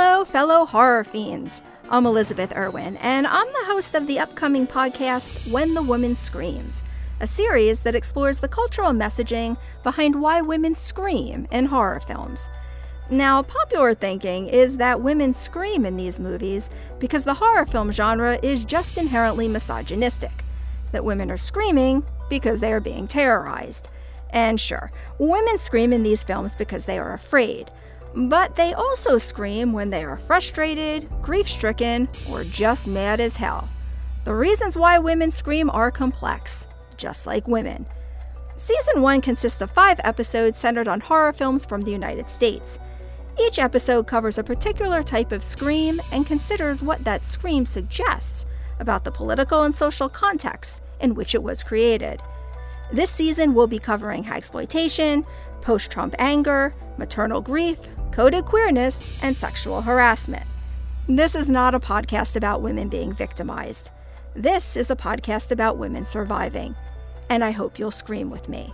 Hello, fellow horror fiends. I'm Elizabeth Irwin, and I'm the host of the upcoming podcast When the Woman Screams, a series that explores the cultural messaging behind why women scream in horror films. Now, popular thinking is that women scream in these movies because the horror film genre is just inherently misogynistic, that women are screaming because they are being terrorized. And sure, women scream in these films because they are afraid, but they also scream when they are frustrated, grief stricken, or just mad as hell. The reasons why women scream are complex, just like women. Season 1 consists of five episodes centered on horror films from the United States. Each episode covers a particular type of scream and considers what that scream suggests about the political and social context in which it was created. This season, we'll be covering hagsploitation, post Trump anger, maternal grief, coded queerness, and sexual harassment. This is not a podcast about women being victimized. This is a podcast about women surviving. And I hope you'll scream with me.